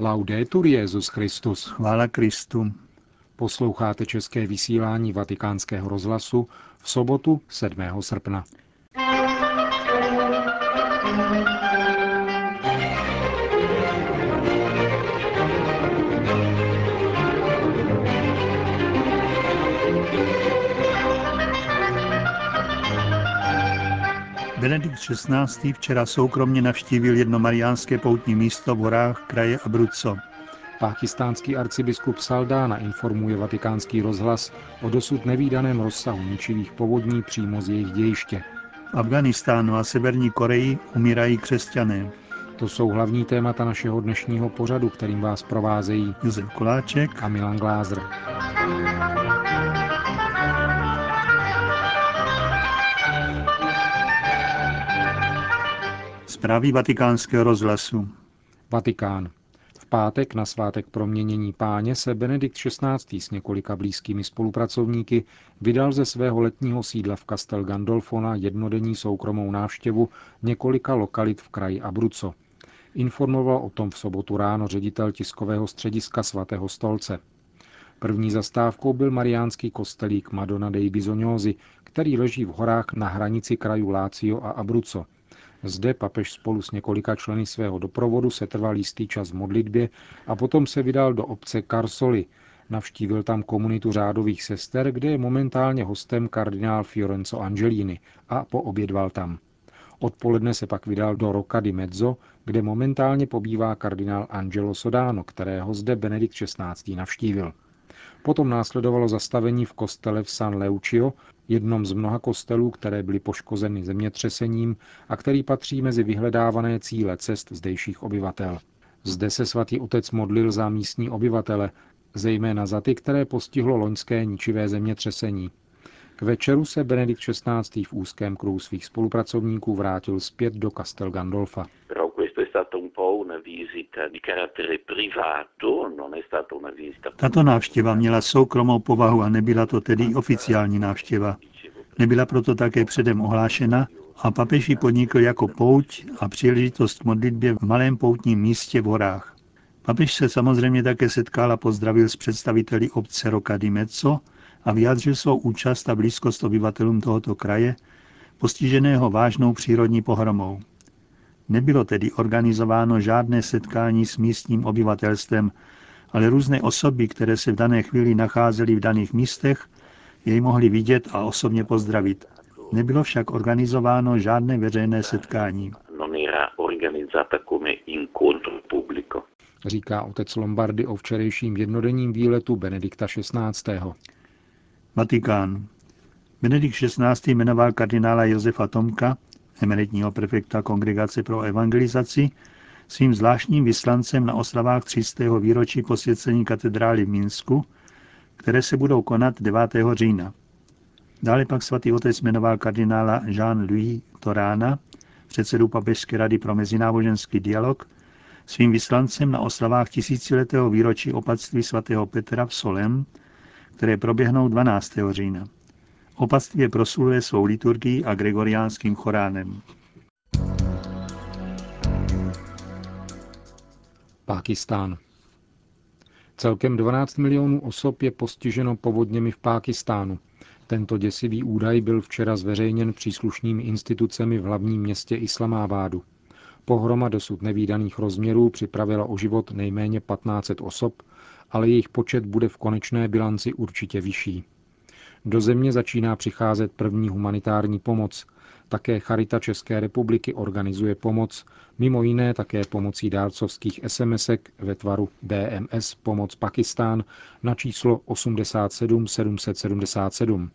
Laudetur Jezus Christus. Chvála Kristu. Posloucháte české vysílání Vatikánského rozhlasu v sobotu 7. srpna. Benedikt XVI. včera soukromně navštívil jedno mariánské poutní místo v horách kraje Abruzzo. Pákistánský arcibiskup Saldána informuje vatikánský rozhlas o dosud nevýdaném rozsahu ničivých povodní přímo z jejich dějiště. V Afganistánu a Severní Koreji umírají křesťané. To jsou hlavní témata našeho dnešního pořadu, kterým vás provázejí Josef Koláček a Milan Glázer. Zprávy vatikánského rozhlasu. Vatikán. V pátek na svátek proměnění páně se Benedikt XVI. s několika blízkými spolupracovníky vydal ze svého letního sídla v Castel Gandolfo na jednodenní soukromou návštěvu několika lokalit v kraji Abruzzo. Informoval o tom v sobotu ráno ředitel tiskového střediska svatého stolce. První zastávkou byl mariánský kostelík Madonna dei Bisognosi, který leží v horách na hranici krajů Lácio a Abruzzo. Zde papež spolu s několika členy svého doprovodu se trval jistý čas v modlitbě a potom se vydal do obce Carsoli. Navštívil tam komunitu řádových sester, kde je momentálně hostem kardinál Fiorenzo Angelini a poobědval tam. Odpoledne se pak vydal do Rocca di Mezzo, kde momentálně pobývá kardinál Angelo Sodano, kterého zde Benedikt XVI. navštívil. Potom následovalo zastavení v kostele v San Leucio, jednom z mnoha kostelů, které byly poškozeny zemětřesením a který patří mezi vyhledávané cíle cest zdejších obyvatel. Zde se svatý otec modlil za místní obyvatele, zejména za ty, které postihlo loňské ničivé zemětřesení. K večeru se Benedikt XVI. v úzkém kruhu svých spolupracovníků vrátil zpět do Castel Gandolfa. Tato návštěva měla soukromou povahu a nebyla to tedy oficiální návštěva. Nebyla proto také předem ohlášena a papež ji podnikl jako pouť a příležitost k modlitbě v malém poutním místě v horách. Papež se samozřejmě také setkal a pozdravil s představiteli obce Rocca di Mezzo a vyjádřil svou účast a blízkost obyvatelům tohoto kraje, postiženého vážnou přírodní pohromou. Nebylo tedy organizováno žádné setkání s místním obyvatelstvem, ale různé osoby, které se v dané chvíli nacházely v daných místech, jej mohli vidět a osobně pozdravit. Nebylo však organizováno žádné veřejné setkání. Říká otec Lombardy o včerejším jednodenním výletu Benedikta XVI. Vatikán. Benedikt XVI. jmenoval kardinála Josefa Tomka, emeritního prefekta Kongregace pro evangelizaci, svým zvláštním vyslancem na oslavách 300. výročí posvěcení katedrály v Minsku, které se budou konat 9. října. Dále pak svatý otec jmenoval kardinála Jean-Louis Torána, předsedu Papežské rady pro mezináboženský dialog, svým vyslancem na oslavách tisíciletého výročí opatství svatého Petra v Solem, které proběhnou 12. října. Opatství je svou liturgií a gregoriánským choránem. Pákistán. Celkem 12 milionů osob je postiženo povodněmi v Pákistánu. Tento děsivý údaj byl včera zveřejněn příslušnými institucemi v hlavním městě Islamábádu. Pohroma dosud nevýdaných rozměrů připravila o život nejméně 1500 osob, ale jejich počet bude v konečné bilanci určitě vyšší. Do země začíná přicházet první humanitární pomoc. Také Charita České republiky organizuje pomoc, mimo jiné také pomocí dárcovských SMSek ve tvaru DMS Pomoc Pakistán na číslo 87 777.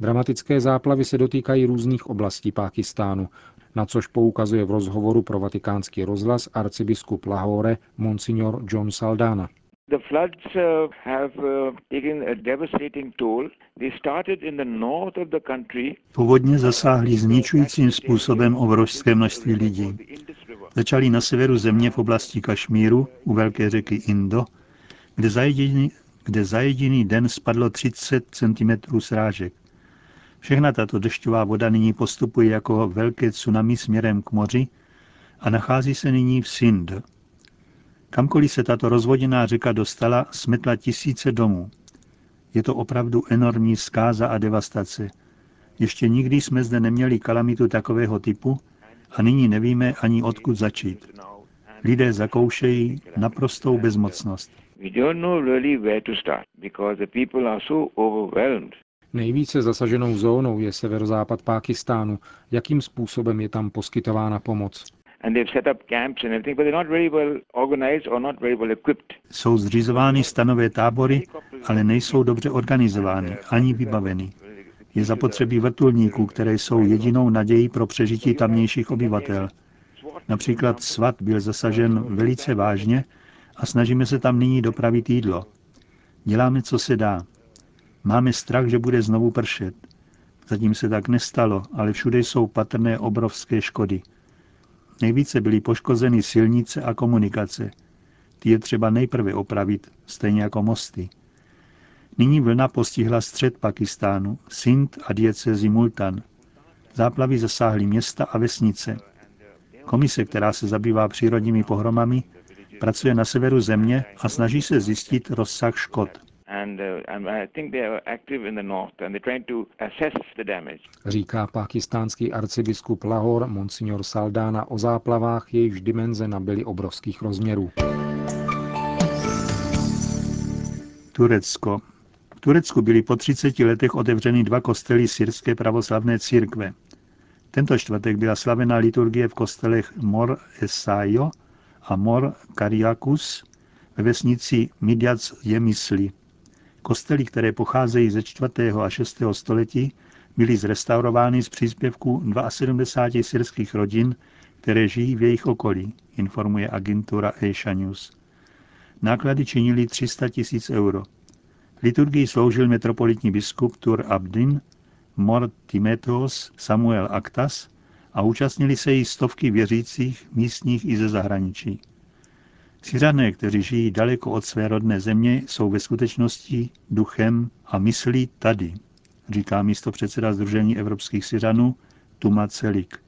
Dramatické záplavy se dotýkají různých oblastí Pákistánu, na což poukazuje v rozhovoru pro vatikánský rozhlas arcibiskup Lahore Monsignor John Saldana. The floods uh, have uh, taken a devastating toll. They started in the north of the country. Povodně zasáhly zničujícím způsobem obrovské množství lidí. Začali na severu země v oblasti Kašmíru u velké řeky Indo, kde za jediný, kde za jediný den spadlo 30 cm srážek. Všechna tato dešťová voda nyní postupuje jako velké tsunami směrem k moři a nachází se nyní v Sind. Kamkoliv se tato rozvoděná řeka dostala, smetla tisíce domů. Je to opravdu enormní zkáza a devastace. Ještě nikdy jsme zde neměli kalamitu takového typu a nyní nevíme ani odkud začít. Lidé zakoušejí naprostou bezmocnost. Nejvíce zasaženou zónou je severozápad Pákistánu. Jakým způsobem je tam poskytována pomoc? Jsou zřizovány stanové tábory, ale nejsou dobře organizovány ani vybaveny. Je zapotřebí vrtulníků, které jsou jedinou nadějí pro přežití tamnějších obyvatel. Například svat byl zasažen velice vážně a snažíme se tam nyní dopravit jídlo. Děláme, co se dá. Máme strach, že bude znovu pršet. Zatím se tak nestalo, ale všude jsou patrné obrovské škody. Nejvíce byly poškozeny silnice a komunikace. Ty je třeba nejprve opravit, stejně jako mosty. Nyní vlna postihla střed Pakistánu, Sindh a diecezi Multan. Záplavy zasáhly města a vesnice. Komise, která se zabývá přírodními pohromami, pracuje na severu země a snaží se zjistit rozsah škod. Říká pakistánský arcibiskup Lahore Monsignor Saldána o záplavách, jejichž dimenze nabyly obrovských rozměrů. Turecko. V Turecku byly po 30 letech otevřeny dva kostely syrské pravoslavné církve. Tento čtvrtek byla slavená liturgie v kostelech Mor Esayo a Mor Kariakus ve vesnici Midjac Jemisli. Kostely, které pocházejí ze 4. a 6. století, byly zrestaurovány z příspěvku 72 syrských rodin, které žijí v jejich okolí, informuje agentura Asia News. Náklady činily 300 tisíc euro. Liturgii sloužil metropolitní biskup Tur Abdin, Mor Timetos, Samuel Aktas a účastnili se jí stovky věřících, místních i ze zahraničí. Syřané, kteří žijí daleko od své rodné země, jsou ve skutečnosti duchem a myslí tady, říká místo předseda Združení evropských Syřanů Tuma Celik.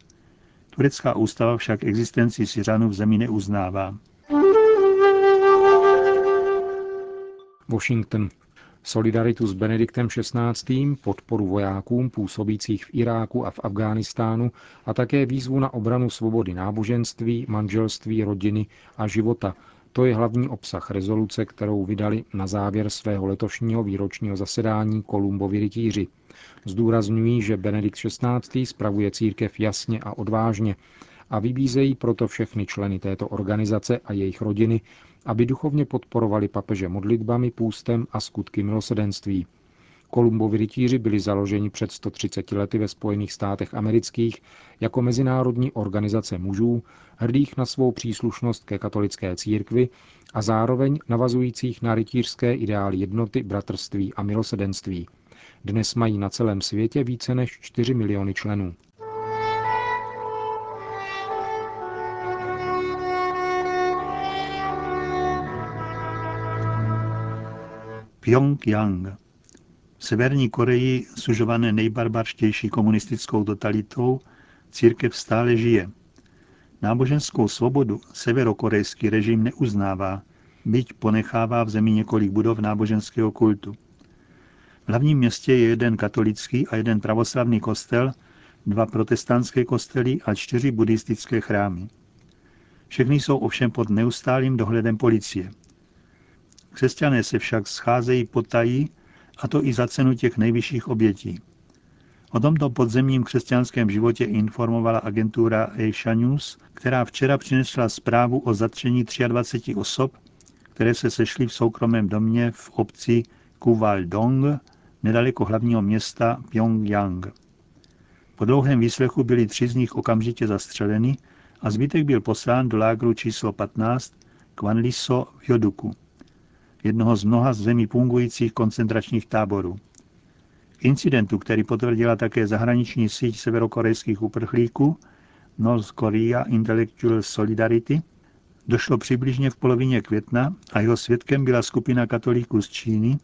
Turecká ústava však existenci Syřanů v zemi neuznává. Washington. Solidaritu s Benediktem XVI., podporu vojákům působících v Iráku a v Afghánistánu a také výzvu na obranu svobody náboženství, manželství, rodiny a života. To je hlavní obsah rezoluce, kterou vydali na závěr svého letošního výročního zasedání Kolumbovi rytíři. Zdůrazňují, že Benedikt XVI. spravuje církev jasně a odvážně a vybízejí proto všechny členy této organizace a jejich rodiny, aby duchovně podporovali papeže modlitbami, půstem a skutky milosedenství. Kolumbovi rytíři byli založeni před 130 lety ve Spojených státech amerických jako mezinárodní organizace mužů, hrdých na svou příslušnost ke katolické církvi a zároveň navazujících na rytířské ideály jednoty, bratrství a milosedenství. Dnes mají na celém světě více než 4 miliony členů. Pyongyang. V Severní Koreji, sužované nejbarbarštější komunistickou totalitou, církev stále žije. Náboženskou svobodu severokorejský režim neuznává, byť ponechává v zemi několik budov náboženského kultu. V hlavním městě je jeden katolický a jeden pravoslavný kostel, dva protestantské kostely a čtyři buddhistické chrámy. Všechny jsou ovšem pod neustálým dohledem policie – Křesťané se však scházejí potají, a to i za cenu těch nejvyšších obětí. O tomto podzemním křesťanském životě informovala agentura Asia News, která včera přinesla zprávu o zatčení 23 osob, které se sešly v soukromém domě v obci Kuwaldong, nedaleko hlavního města Pyongyang. Po dlouhém výslechu byli tři z nich okamžitě zastřeleni a zbytek byl poslán do lágru číslo 15 Kwanliso v Joduku jednoho z mnoha zemí fungujících koncentračních táborů. K incidentu, který potvrdila také zahraniční síť severokorejských uprchlíků North Korea Intellectual Solidarity, došlo přibližně v polovině května a jeho svědkem byla skupina katolíků z Číny,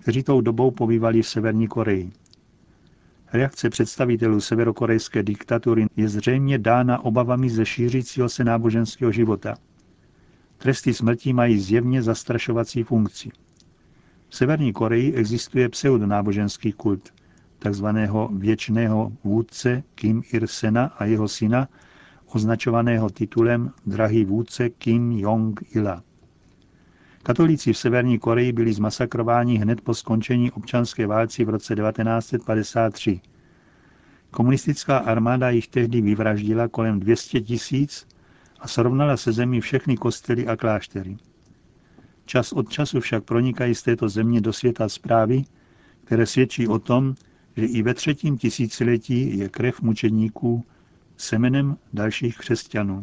kteří tou dobou pobývali v Severní Koreji. Reakce představitelů severokorejské diktatury je zřejmě dána obavami ze šířícího se náboženského života – Tresty smrti mají zjevně zastrašovací funkci. V Severní Koreji existuje pseudonáboženský kult, takzvaného věčného vůdce Kim Ir-sena a jeho syna, označovaného titulem Drahý vůdce Kim Jong-ila. Katolíci v Severní Koreji byli zmasakrováni hned po skončení občanské války v roce 1953. Komunistická armáda jich tehdy vyvraždila kolem 200 tisíc a srovnala se zemí všechny kostely a kláštery. Čas od času však pronikají z této země do světa zprávy, které svědčí o tom, že i ve třetím tisíciletí je krev mučedníků semenem dalších křesťanů.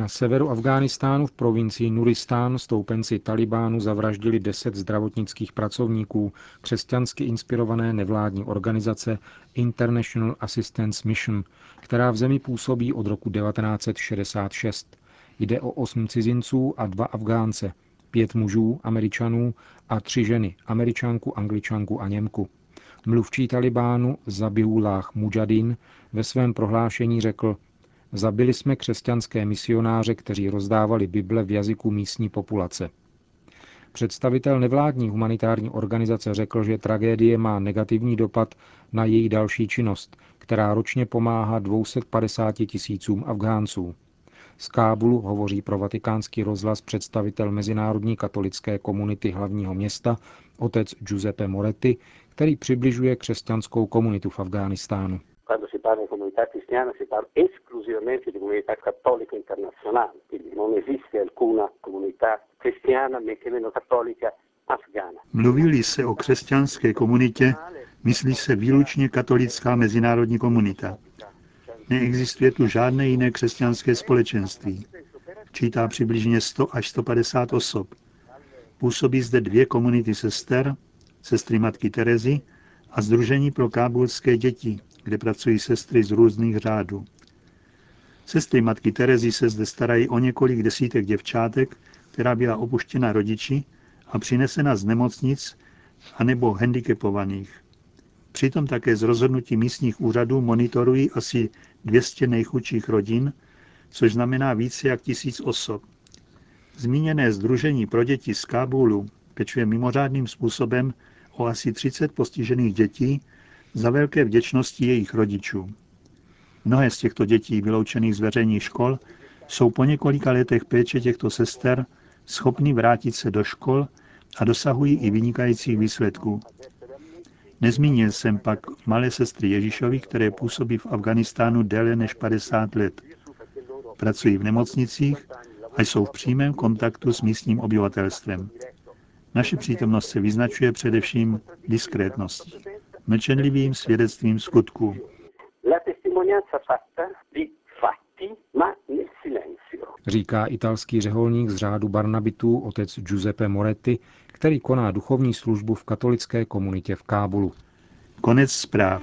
Na severu Afghánistánu v provincii Nuristán stoupenci Talibánu zavraždili deset zdravotnických pracovníků křesťansky inspirované nevládní organizace International Assistance Mission, která v zemi působí od roku 1966. Jde o osm cizinců a dva Afgánce, pět mužů, američanů a tři ženy, američanku, angličanku a Němku. Mluvčí Talibánu Zabiullah Mujadin ve svém prohlášení řekl, Zabili jsme křesťanské misionáře, kteří rozdávali Bible v jazyku místní populace. Představitel nevládní humanitární organizace řekl, že tragédie má negativní dopad na její další činnost, která ročně pomáhá 250 tisícům Afgánců. Z Kábulu hovoří pro vatikánský rozhlas představitel Mezinárodní katolické komunity hlavního města, otec Giuseppe Moretti, který přibližuje křesťanskou komunitu v Afghánistánu parla di comunità cristiana si parla esclusivamente di comunità cattolica internazionale, quindi non esiste alcuna comunità cristiana, men che meno cattolica afghana. Mluvili se o křesťanské komunitě, myslí se výlučně katolická mezinárodní komunita. Neexistuje tu žádné jiné křesťanské společenství. Čítá přibližně 100 až 150 osob. Působí zde dvě komunity sester, sestry matky Terezy a Združení pro kábulské děti, kde pracují sestry z různých řádů. Sestry matky Terezy se zde starají o několik desítek děvčátek, která byla opuštěna rodiči a přinesena z nemocnic anebo handicapovaných. Přitom také z rozhodnutí místních úřadů monitorují asi 200 nejchudších rodin, což znamená více jak tisíc osob. Zmíněné Združení pro děti z Kábulu pečuje mimořádným způsobem o asi 30 postižených dětí za velké vděčnosti jejich rodičů. Mnohé z těchto dětí vyloučených z veřejných škol jsou po několika letech péče těchto sester schopny vrátit se do škol a dosahují i vynikajících výsledků. Nezmínil jsem pak malé sestry Ježíšovi, které působí v Afganistánu déle než 50 let. Pracují v nemocnicích a jsou v přímém kontaktu s místním obyvatelstvem. Naše přítomnost se vyznačuje především diskrétností mlčenlivým svědectvím skutků. Říká italský řeholník z řádu Barnabitů otec Giuseppe Moretti, který koná duchovní službu v katolické komunitě v Kábulu. Konec zpráv.